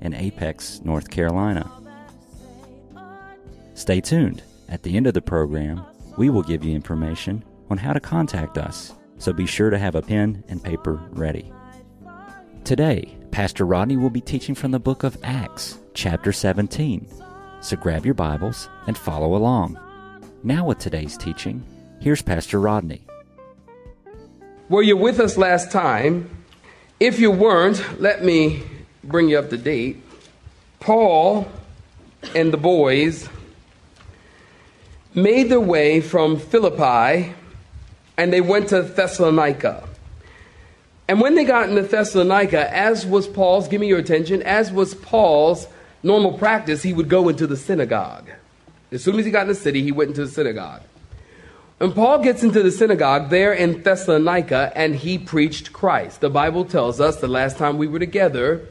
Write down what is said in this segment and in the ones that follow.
in Apex, North Carolina. Stay tuned. At the end of the program, we will give you information on how to contact us, so be sure to have a pen and paper ready. Today, Pastor Rodney will be teaching from the book of Acts, chapter 17. So grab your Bibles and follow along. Now, with today's teaching, here's Pastor Rodney. Were you with us last time? If you weren't, let me bring you up to date. Paul and the boys made their way from Philippi and they went to Thessalonica. And when they got into Thessalonica, as was Paul's, give me your attention, as was Paul's normal practice, he would go into the synagogue. As soon as he got in the city, he went into the synagogue. And Paul gets into the synagogue there in Thessalonica and he preached Christ. The Bible tells us the last time we were together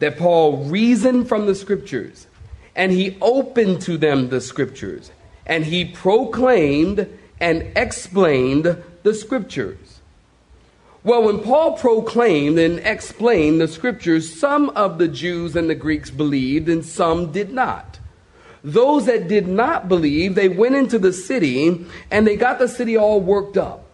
that Paul reasoned from the scriptures and he opened to them the scriptures and he proclaimed and explained the scriptures. Well, when Paul proclaimed and explained the scriptures, some of the Jews and the Greeks believed and some did not. Those that did not believe, they went into the city and they got the city all worked up.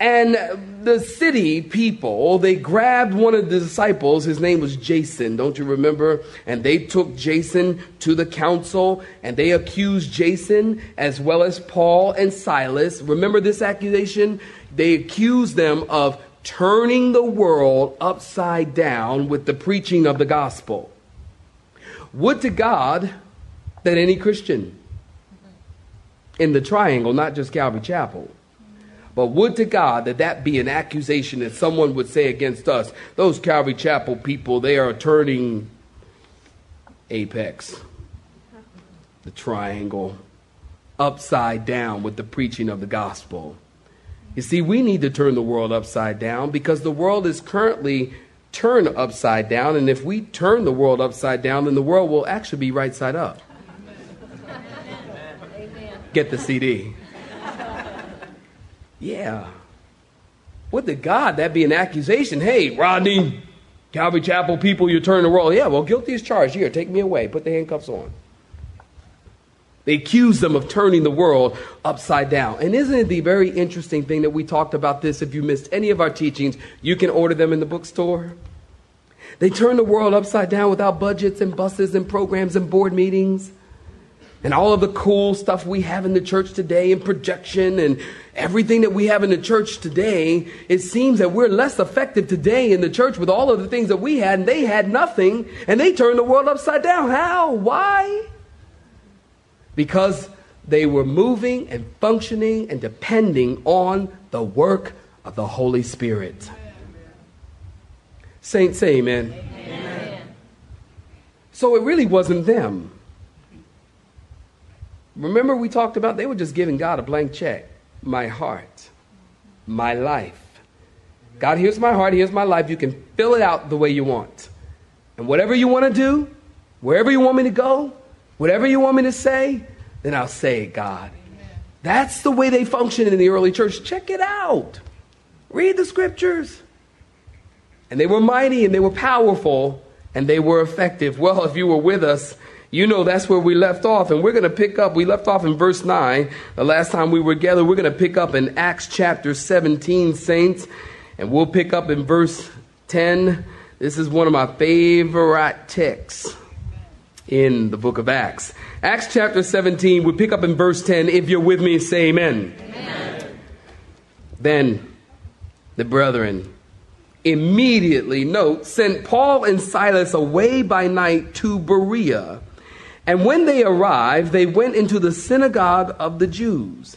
And the city people, they grabbed one of the disciples. His name was Jason, don't you remember? And they took Jason to the council and they accused Jason as well as Paul and Silas. Remember this accusation? They accused them of turning the world upside down with the preaching of the gospel. Would to God that any Christian in the triangle, not just Calvary Chapel, but would to God that that be an accusation that someone would say against us. Those Calvary Chapel people, they are turning apex, the triangle, upside down with the preaching of the gospel. You see, we need to turn the world upside down because the world is currently turned upside down. And if we turn the world upside down, then the world will actually be right side up. Get the CD. Yeah. What the God? That be an accusation. Hey, Rodney, Calvary Chapel people, you turn the world. Yeah, well, guilty as charged. Here, take me away. Put the handcuffs on. They accuse them of turning the world upside down. And isn't it the very interesting thing that we talked about this? If you missed any of our teachings, you can order them in the bookstore. They turn the world upside down without budgets and buses and programs and board meetings and all of the cool stuff we have in the church today and projection and everything that we have in the church today, it seems that we're less effective today in the church with all of the things that we had and they had nothing and they turned the world upside down. How? Why? Because they were moving and functioning and depending on the work of the Holy Spirit. Saints, say amen. amen. So it really wasn't them. Remember, we talked about they were just giving God a blank check. My heart, my life. God, here's my heart, here's my life. You can fill it out the way you want. And whatever you want to do, wherever you want me to go, whatever you want me to say, then I'll say it, God. Amen. That's the way they functioned in the early church. Check it out. Read the scriptures. And they were mighty and they were powerful and they were effective. Well, if you were with us, you know that's where we left off. And we're going to pick up, we left off in verse 9. The last time we were together, we're going to pick up in Acts chapter 17, saints. And we'll pick up in verse 10. This is one of my favorite texts in the book of Acts. Acts chapter 17, we pick up in verse 10. If you're with me, say amen. amen. Then the brethren immediately, note, sent Paul and Silas away by night to Berea and when they arrived, they went into the synagogue of the Jews.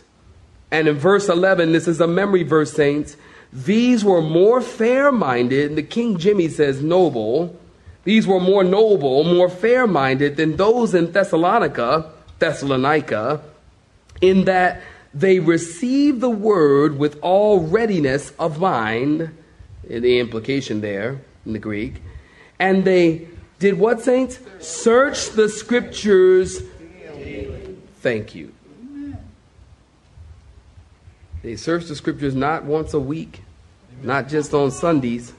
And in verse 11, this is a memory verse, saints. These were more fair minded, the King Jimmy says noble, These were more noble, more fair minded than those in Thessalonica, Thessalonica, in that they received the word with all readiness of mind, the implication there in the Greek, and they did what, saints? Search the scriptures. Thank you. They search the scriptures not once a week, not just on Sundays.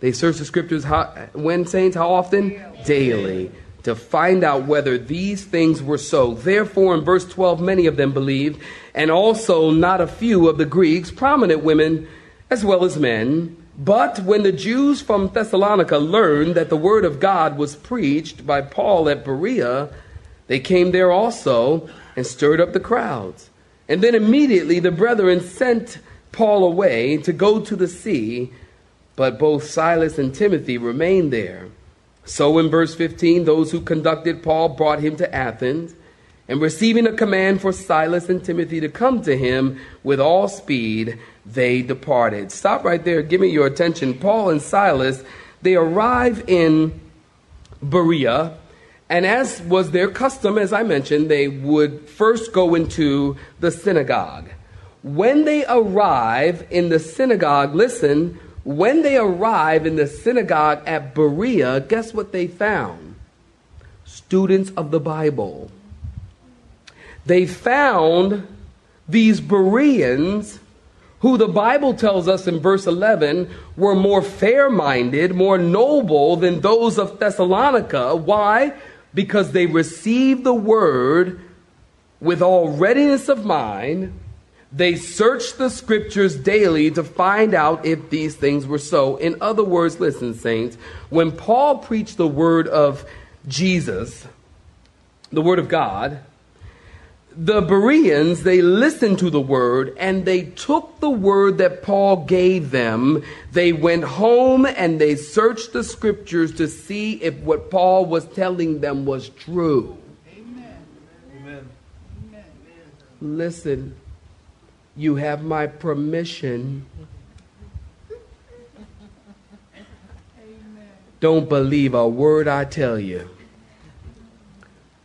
They search the scriptures how, when, saints? How often? Daily. To find out whether these things were so. Therefore, in verse 12, many of them believed, and also not a few of the Greeks, prominent women as well as men. But when the Jews from Thessalonica learned that the word of God was preached by Paul at Berea, they came there also and stirred up the crowds. And then immediately the brethren sent Paul away to go to the sea, but both Silas and Timothy remained there. So in verse 15, those who conducted Paul brought him to Athens, and receiving a command for Silas and Timothy to come to him with all speed, they departed. Stop right there. Give me your attention. Paul and Silas, they arrive in Berea, and as was their custom, as I mentioned, they would first go into the synagogue. When they arrive in the synagogue, listen, when they arrive in the synagogue at Berea, guess what they found? Students of the Bible. They found these Bereans who the Bible tells us in verse 11 were more fair minded, more noble than those of Thessalonica. Why? Because they received the word with all readiness of mind. They searched the scriptures daily to find out if these things were so. In other words, listen, saints, when Paul preached the word of Jesus, the word of God, the Bereans, they listened to the word and they took the word that Paul gave them. They went home and they searched the scriptures to see if what Paul was telling them was true. Amen. Amen. Listen, you have my permission. Don't believe a word I tell you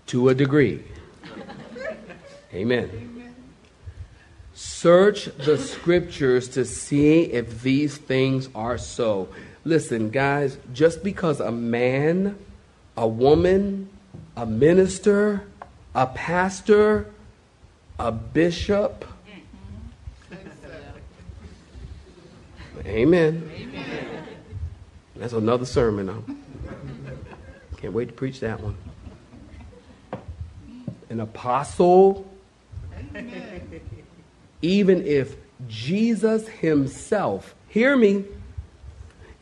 to a degree. Amen. Search the scriptures to see if these things are so. Listen, guys, just because a man, a woman, a minister, a pastor, a bishop, Amen. Amen. That's another sermon. Huh? Can't wait to preach that one. An apostle, even if Jesus himself, hear me,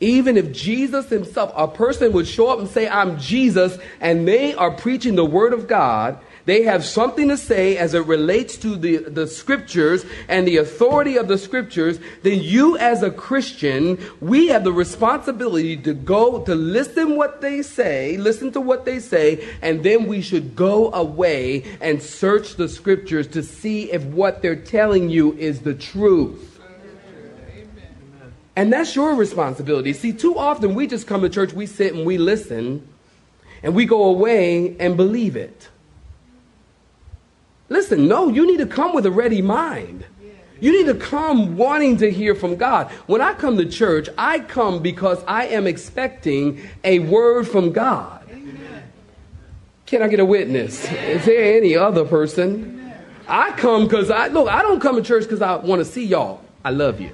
even if Jesus himself, a person would show up and say, I'm Jesus, and they are preaching the word of God, they have something to say as it relates to the, the scriptures and the authority of the scriptures, then you as a Christian, we have the responsibility to go to listen what they say, listen to what they say, and then we should go away and search the scriptures to see if what they're telling you is the truth. And that's your responsibility. See, too often we just come to church, we sit and we listen, and we go away and believe it. Listen, no, you need to come with a ready mind. You need to come wanting to hear from God. When I come to church, I come because I am expecting a word from God. Can I get a witness? Is there any other person? I come because I look, I don't come to church because I want to see y'all. I love you.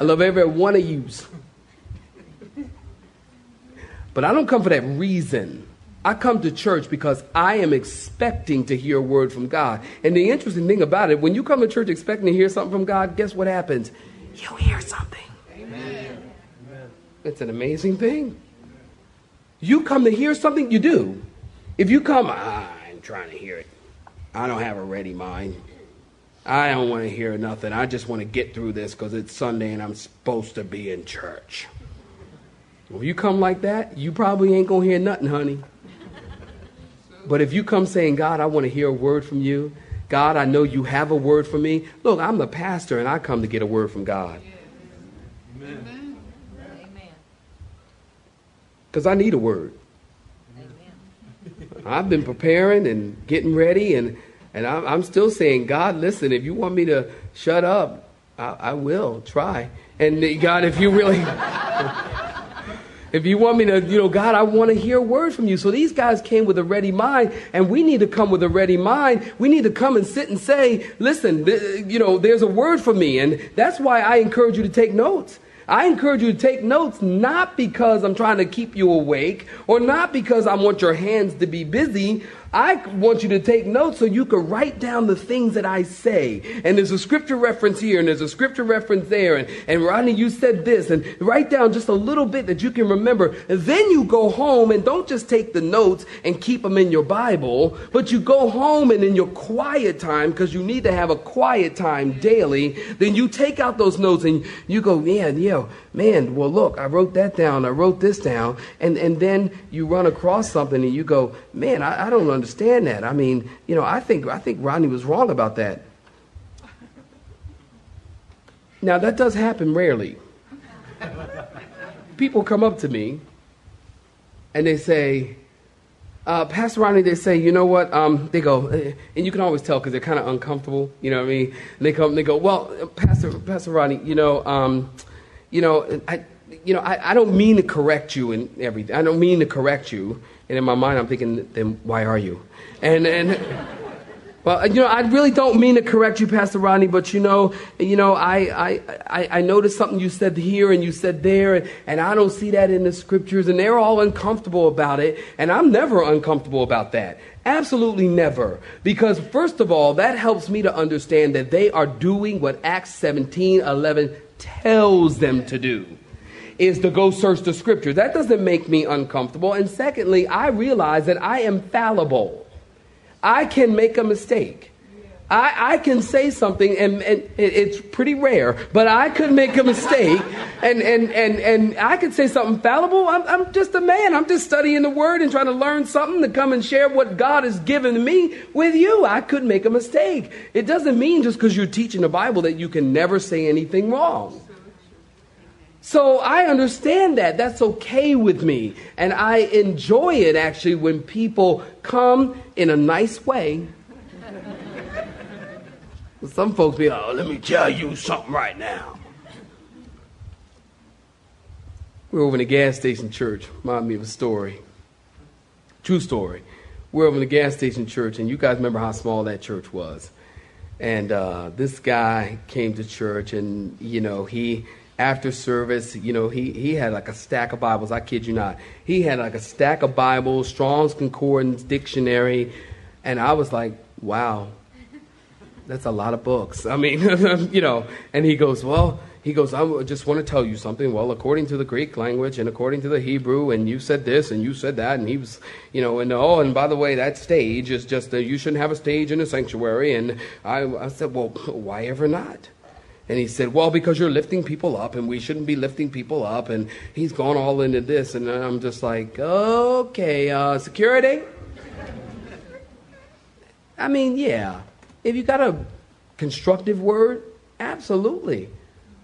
I love every one of you. But I don't come for that reason. I come to church because I am expecting to hear a word from God. And the interesting thing about it, when you come to church expecting to hear something from God, guess what happens? You hear something. Amen. It's an amazing thing. You come to hear something, you do. If you come, ah, I'm trying to hear it. I don't have a ready mind. I don't want to hear nothing. I just want to get through this because it's Sunday and I'm supposed to be in church. If you come like that, you probably ain't going to hear nothing, honey. But if you come saying, God, I want to hear a word from you, God, I know you have a word for me. Look, I'm the pastor and I come to get a word from God. Amen. because I need a word. I've been preparing and getting ready, and, and I'm, I'm still saying, God, listen, if you want me to shut up, I, I will try. And God, if you really. If you want me to, you know, God, I want to hear a word from you. So these guys came with a ready mind, and we need to come with a ready mind. We need to come and sit and say, listen, th- you know, there's a word for me. And that's why I encourage you to take notes. I encourage you to take notes not because I'm trying to keep you awake or not because I want your hands to be busy. I want you to take notes so you can write down the things that I say. And there's a scripture reference here and there's a scripture reference there. And, and Rodney, you said this. And write down just a little bit that you can remember. And then you go home and don't just take the notes and keep them in your Bible, but you go home and in your quiet time, because you need to have a quiet time daily, then you take out those notes and you go, man, yeah, man, well, look, I wrote that down. I wrote this down. And, and then you run across something and you go, man, I, I don't understand that. I mean, you know, I think, I think Rodney was wrong about that. Now, that does happen rarely. People come up to me and they say, uh, Pastor Rodney, they say, you know what? Um, they go, eh, and you can always tell because they're kind of uncomfortable. You know what I mean? And they come, they go, well, Pastor, Pastor Rodney, you know, um, you know, I, you know, I, I don't mean to correct you and everything. I don't mean to correct you. And in my mind, I'm thinking, then why are you? And and well, you know, I really don't mean to correct you, Pastor Rodney, but you know, you know, I I I, I noticed something you said here and you said there, and, and I don't see that in the scriptures, and they're all uncomfortable about it, and I'm never uncomfortable about that. Absolutely never. Because, first of all, that helps me to understand that they are doing what Acts 17 11 tells them to do is to go search the scripture. That doesn't make me uncomfortable. And secondly, I realize that I am fallible. I can make a mistake. I, I can say something, and, and it's pretty rare, but I could make a mistake, and, and, and, and I could say something fallible. I'm, I'm just a man. I'm just studying the word and trying to learn something to come and share what God has given me with you. I could make a mistake. It doesn't mean just because you're teaching the Bible that you can never say anything wrong. So I understand that. That's okay with me. And I enjoy it actually when people come in a nice way. Some folks be like, oh, let me tell you something right now. We're over in the gas station church. Remind me of a story. True story. We're over in the gas station church, and you guys remember how small that church was. And uh, this guy came to church, and, you know, he after service, you know, he, he had like a stack of Bibles. I kid you not. He had like a stack of Bibles, Strong's Concordance, dictionary. And I was like, wow, that's a lot of books. I mean, you know, and he goes, well, he goes, I just want to tell you something. Well, according to the Greek language and according to the Hebrew, and you said this and you said that, and he was, you know, and oh, and by the way, that stage is just, a, you shouldn't have a stage in a sanctuary. And I, I said, well, why ever not? And he said, Well, because you're lifting people up and we shouldn't be lifting people up. And he's gone all into this. And I'm just like, Okay, uh, security? I mean, yeah. If you got a constructive word, absolutely.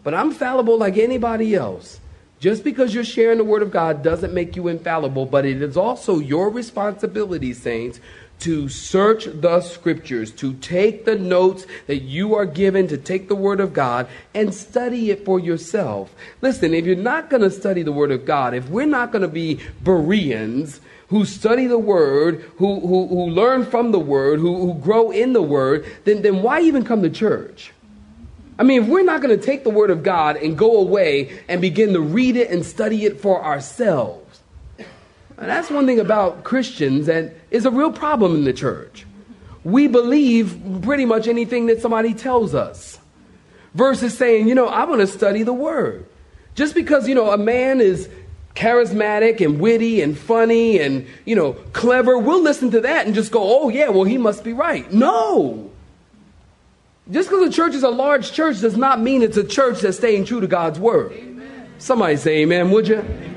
But I'm fallible like anybody else. Just because you're sharing the word of God doesn't make you infallible, but it is also your responsibility, saints, to search the scriptures, to take the notes that you are given, to take the word of God and study it for yourself. Listen, if you're not going to study the word of God, if we're not going to be Bereans, who study the word, who, who, who learn from the word, who, who grow in the word, then, then why even come to church? I mean, if we're not going to take the word of God and go away and begin to read it and study it for ourselves, and that's one thing about Christians that is a real problem in the church. We believe pretty much anything that somebody tells us versus saying, you know, I want to study the word. Just because, you know, a man is charismatic and witty and funny and, you know, clever, we'll listen to that and just go, oh, yeah, well, he must be right. No. Just because a church is a large church does not mean it's a church that's staying true to God's word. Amen. Somebody say amen, would you? Amen.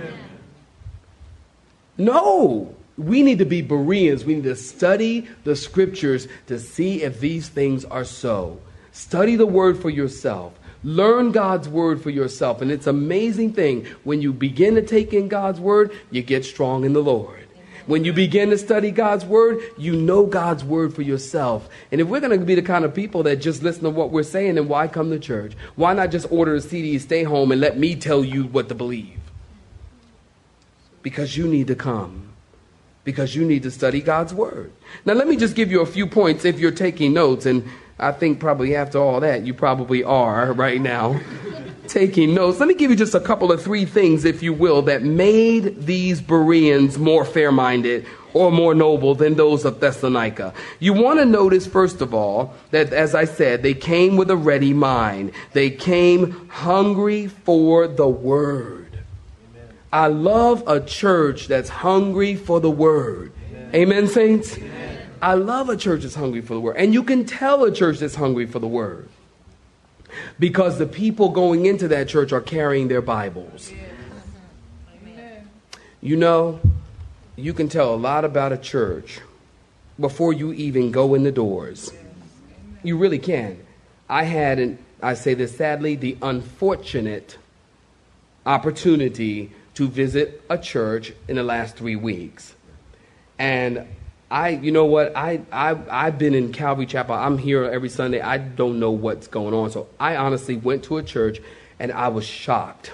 No. We need to be Bereans. We need to study the scriptures to see if these things are so. Study the word for yourself. Learn God's word for yourself. And it's an amazing thing. When you begin to take in God's word, you get strong in the Lord. When you begin to study God's word, you know God's word for yourself. And if we're going to be the kind of people that just listen to what we're saying, then why come to church? Why not just order a CD, stay home, and let me tell you what to believe? Because you need to come. Because you need to study God's word. Now, let me just give you a few points if you're taking notes. And I think probably after all that, you probably are right now taking notes. Let me give you just a couple of three things, if you will, that made these Bereans more fair minded or more noble than those of Thessalonica. You want to notice, first of all, that as I said, they came with a ready mind, they came hungry for the word. Amen. I love a church that's hungry for the word. Amen, Amen saints? Amen. I love a church that's hungry for the word. And you can tell a church that's hungry for the word because the people going into that church are carrying their Bibles. You know, you can tell a lot about a church before you even go in the doors. You really can. I had, an, I say this sadly, the unfortunate opportunity to visit a church in the last three weeks. And I, you know what, I, I, I've been in Calvary Chapel. I'm here every Sunday. I don't know what's going on. So I honestly went to a church and I was shocked.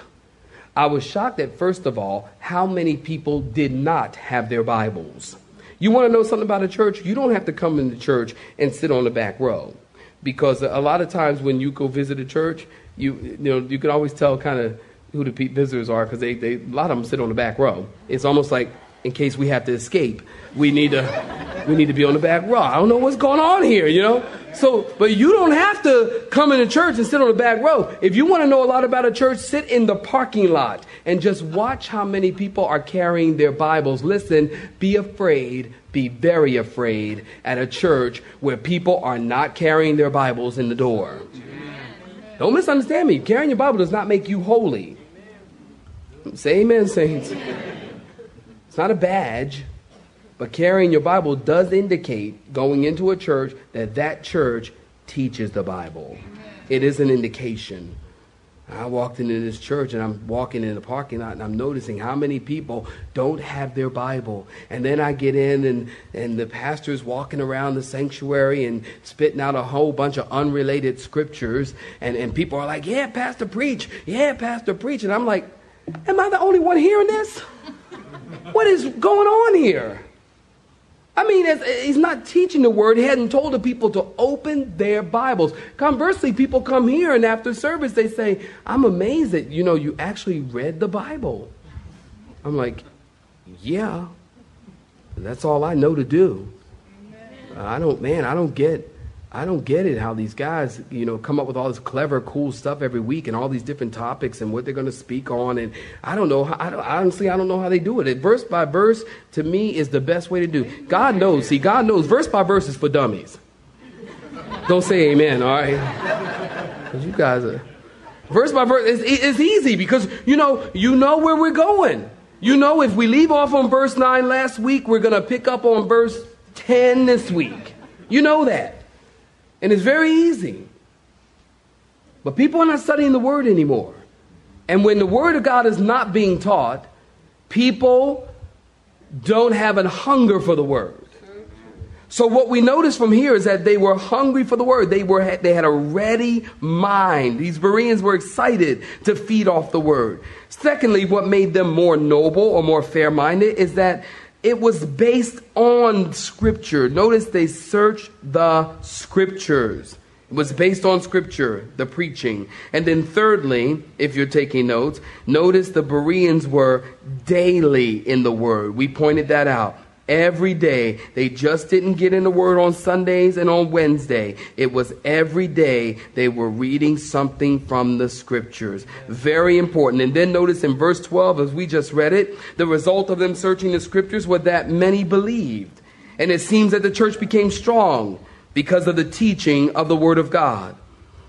I was shocked at, first of all, how many people did not have their Bibles. You want to know something about a church? You don't have to come into church and sit on the back row. Because a lot of times when you go visit a church, you, you know, you can always tell kind of who the visitors are because they, they, a lot of them sit on the back row. It's almost like in case we have to escape. We need to, we need to be on the back row. I don't know what's going on here, you know? So, but you don't have to come into church and sit on the back row. If you want to know a lot about a church, sit in the parking lot and just watch how many people are carrying their Bibles. Listen, be afraid, be very afraid at a church where people are not carrying their Bibles in the door. Don't misunderstand me. Carrying your Bible does not make you holy. Say amen, saints. It's not a badge, but carrying your Bible does indicate going into a church that that church teaches the Bible. It is an indication. I walked into this church and I'm walking in the parking lot and I'm noticing how many people don't have their Bible. And then I get in and, and the pastor's walking around the sanctuary and spitting out a whole bunch of unrelated scriptures. And, and people are like, Yeah, Pastor, preach. Yeah, Pastor, preach. And I'm like, Am I the only one hearing this? What is going on here? I mean, he's not teaching the word. He hadn't told the people to open their Bibles. Conversely, people come here and after service they say, I'm amazed that, you know, you actually read the Bible. I'm like, yeah, that's all I know to do. I don't, man, I don't get I don't get it how these guys, you know, come up with all this clever, cool stuff every week and all these different topics and what they're going to speak on. And I don't know. How, I don't, honestly, I don't know how they do it. it. Verse by verse, to me, is the best way to do. God knows. See, God knows. Verse by verse is for dummies. Don't say amen. All right, because you guys are verse by verse. It's, it's easy because you know you know where we're going. You know, if we leave off on verse 9 last week, we're going to pick up on verse 10 this week. You know that. And it's very easy. But people are not studying the Word anymore. And when the Word of God is not being taught, people don't have a hunger for the Word. So what we notice from here is that they were hungry for the word. They were they had a ready mind. These Bereans were excited to feed off the word. Secondly, what made them more noble or more fair-minded is that it was based on scripture. Notice they searched the scriptures. It was based on scripture, the preaching. And then thirdly, if you're taking notes, notice the Bereans were daily in the word. We pointed that out every day. They just didn't get in the Word on Sundays and on Wednesday. It was every day they were reading something from the Scriptures. Very important. And then notice in verse 12, as we just read it, the result of them searching the Scriptures was that many believed. And it seems that the church became strong because of the teaching of the Word of God.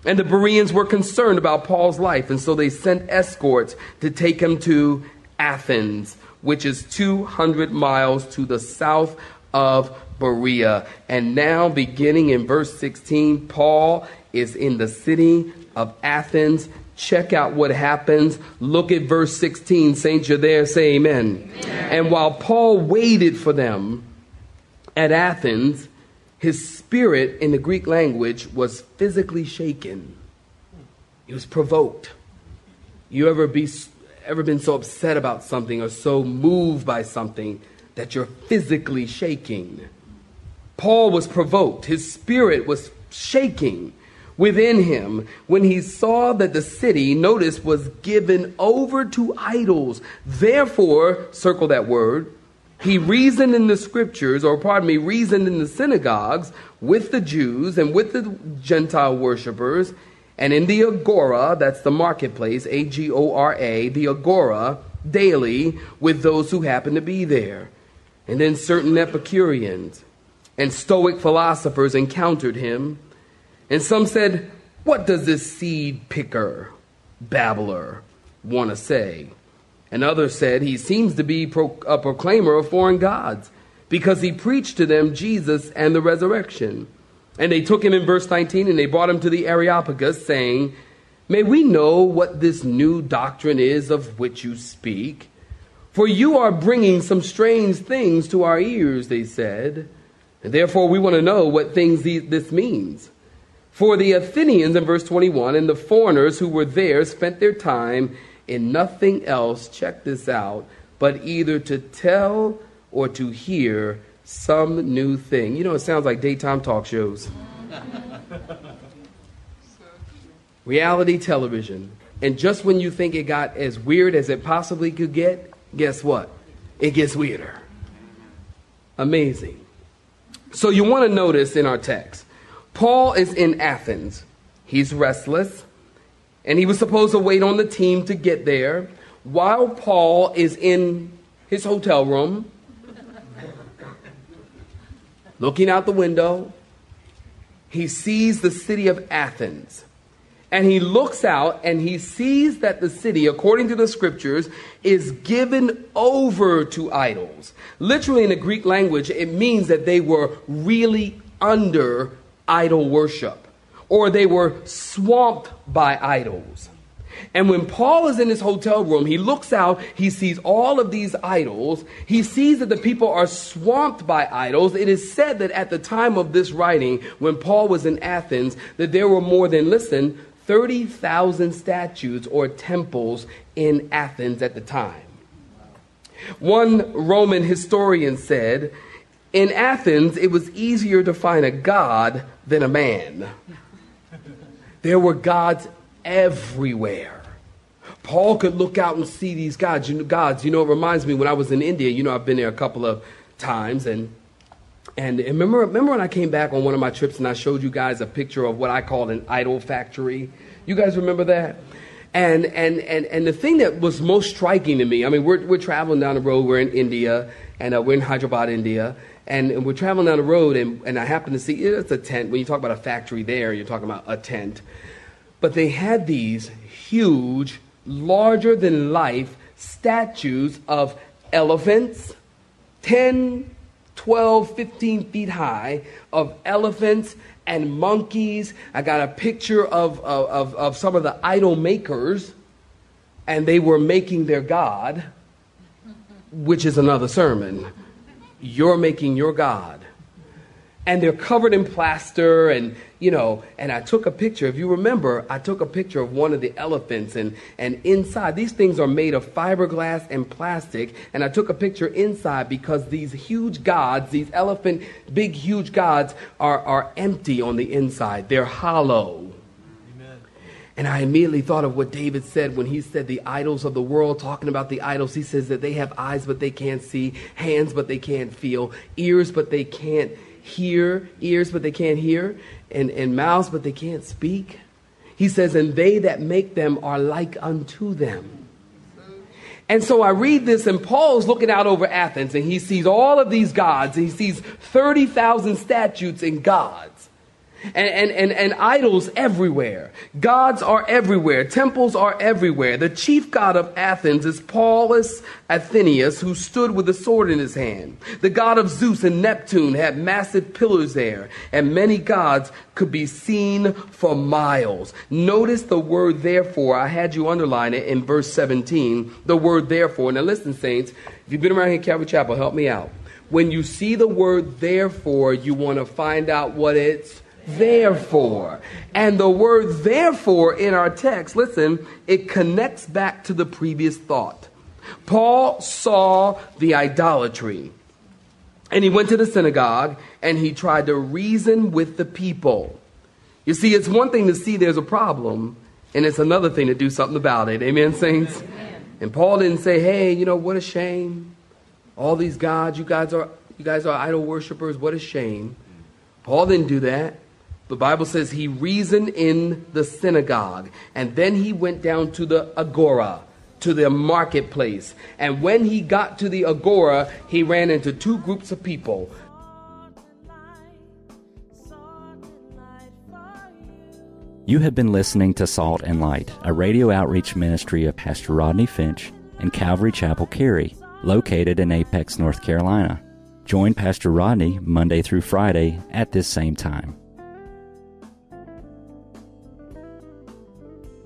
And the Bereans were concerned about Paul's life, and so they sent escorts to take him to Athens which is 200 miles to the south of Berea. And now, beginning in verse 16, Paul is in the city of Athens. Check out what happens. Look at verse 16. Saints, you're there. Say amen. amen. And while Paul waited for them at Athens, his spirit in the Greek language was physically shaken. He was provoked. You ever be ever been so upset about something or so moved by something that you're physically shaking? Paul was provoked. His spirit was shaking within him when he saw that the city, notice, was given over to idols. Therefore, circle that word, he reasoned in the scriptures, or pardon me, reasoned in the synagogues with the Jews and with the Gentile worshippers, and in the agora, that's the marketplace, A G O R A, the agora, daily with those who happen to be there. And then certain Epicureans and Stoic philosophers encountered him and some said, What does this seed picker, babbler, want to say? And others said, He seems to be pro- a proclaimer of foreign gods because he preached to them Jesus and the resurrection. And they took him in verse 19 and they brought him to the Areopagus, saying, May we know what this new doctrine is of which you speak? For you are bringing some strange things to our ears, they said. And therefore we want to know what things this means. For the Athenians, in verse 21, and the foreigners who were there spent their time in nothing else, check this out, but either to tell or to hear some new thing. You know, it sounds like daytime talk shows. Reality television. And just when you think it got as weird as it possibly could get, guess what? It gets weirder. Amazing. So you want to notice in our text Paul is in Athens. He's restless, and he was supposed to wait on the team to get there. While Paul is in his hotel room, looking out the window, he sees the city of Athens. And he looks out and he sees that the city, according to the scriptures, is given over to idols. Literally, in the Greek language, it means that they were really under idol worship, or they were swamped by idols. And when Paul is in his hotel room, he looks out, he sees all of these idols. He sees that the people are swamped by idols. It is said that at the time of this writing, when Paul was in Athens, that there were more than, listen, 30,000 statues or temples in Athens at the time. One Roman historian said in Athens, it was easier to find a god than a man. There were gods everywhere. Paul could look out and see these gods. You know, gods. You know, it reminds me when I was in India. You know, I've been there a couple of times, and and remember, remember when I came back on one of my trips and I showed you guys a picture of what I called an idol factory. You guys remember that? And and and and the thing that was most striking to me. I mean, we're we're traveling down the road. We're in India, and uh, we're in Hyderabad, India, and, and, we're traveling down the road, and, and I happen to see it's a tent. When you talk about a factory there, you're talking about a tent. But they had these huge, larger than life statues of elephants, 10, 12, 15 feet high, of elephants and monkeys. I got a picture of, of, of some of the idol makers, and they were making their God, which is another sermon you're making your God. And they're covered in plaster, and you know, and I took a picture. If you remember, I took a picture of one of the elephants, and, and inside, these things are made of fiberglass and plastic. And I took a picture inside because these huge gods, these elephant, big, huge gods, are, are empty on the inside. They're hollow. And I immediately thought of what David said when he said the idols of the world, talking about the idols. He says that they have eyes, but they can't see, hands, but they can't feel, ears, but they can't hear, ears, but they can't hear, and, and mouths, but they can't speak. He says, and they that make them are like unto them. And so I read this, and Paul's looking out over Athens, and he sees all of these gods, and he sees 30,000 statues and gods. And, and, and, idols everywhere. Gods are everywhere. Temples are everywhere. The chief god of Athens is Paulus Athenius, who stood with a sword in his hand. The god of Zeus and Neptune had massive pillars there, and many gods could be seen for miles. Notice the word therefore. I had you underline it in verse 17. The word therefore. Now listen, saints, if you've been around here at Calvary Chapel, help me out. When you see the word therefore, you want to find out what it's therefore. And the word therefore in our text, listen, it connects back to the previous thought. Paul saw the idolatry. And he went to the synagogue and he tried to reason with the people. You see, it's one thing to see there's a problem, and it's another thing to do something about it. Amen, saints? Amen. And Paul didn't say, hey, you know, what a shame. All these gods, you guys are you guys are idol worshippers, what a shame. Paul didn't do that. The Bible says he reasoned in the synagogue, and then he went down to the agora, to the marketplace. And when he got to the agora, he ran into two groups of people. You have been listening to Salt and Light, a radio outreach ministry of Pastor Rodney Finch and Calvary Chapel Cary, located in Apex, North Carolina. Join Pastor Rodney Monday through Friday at this same time.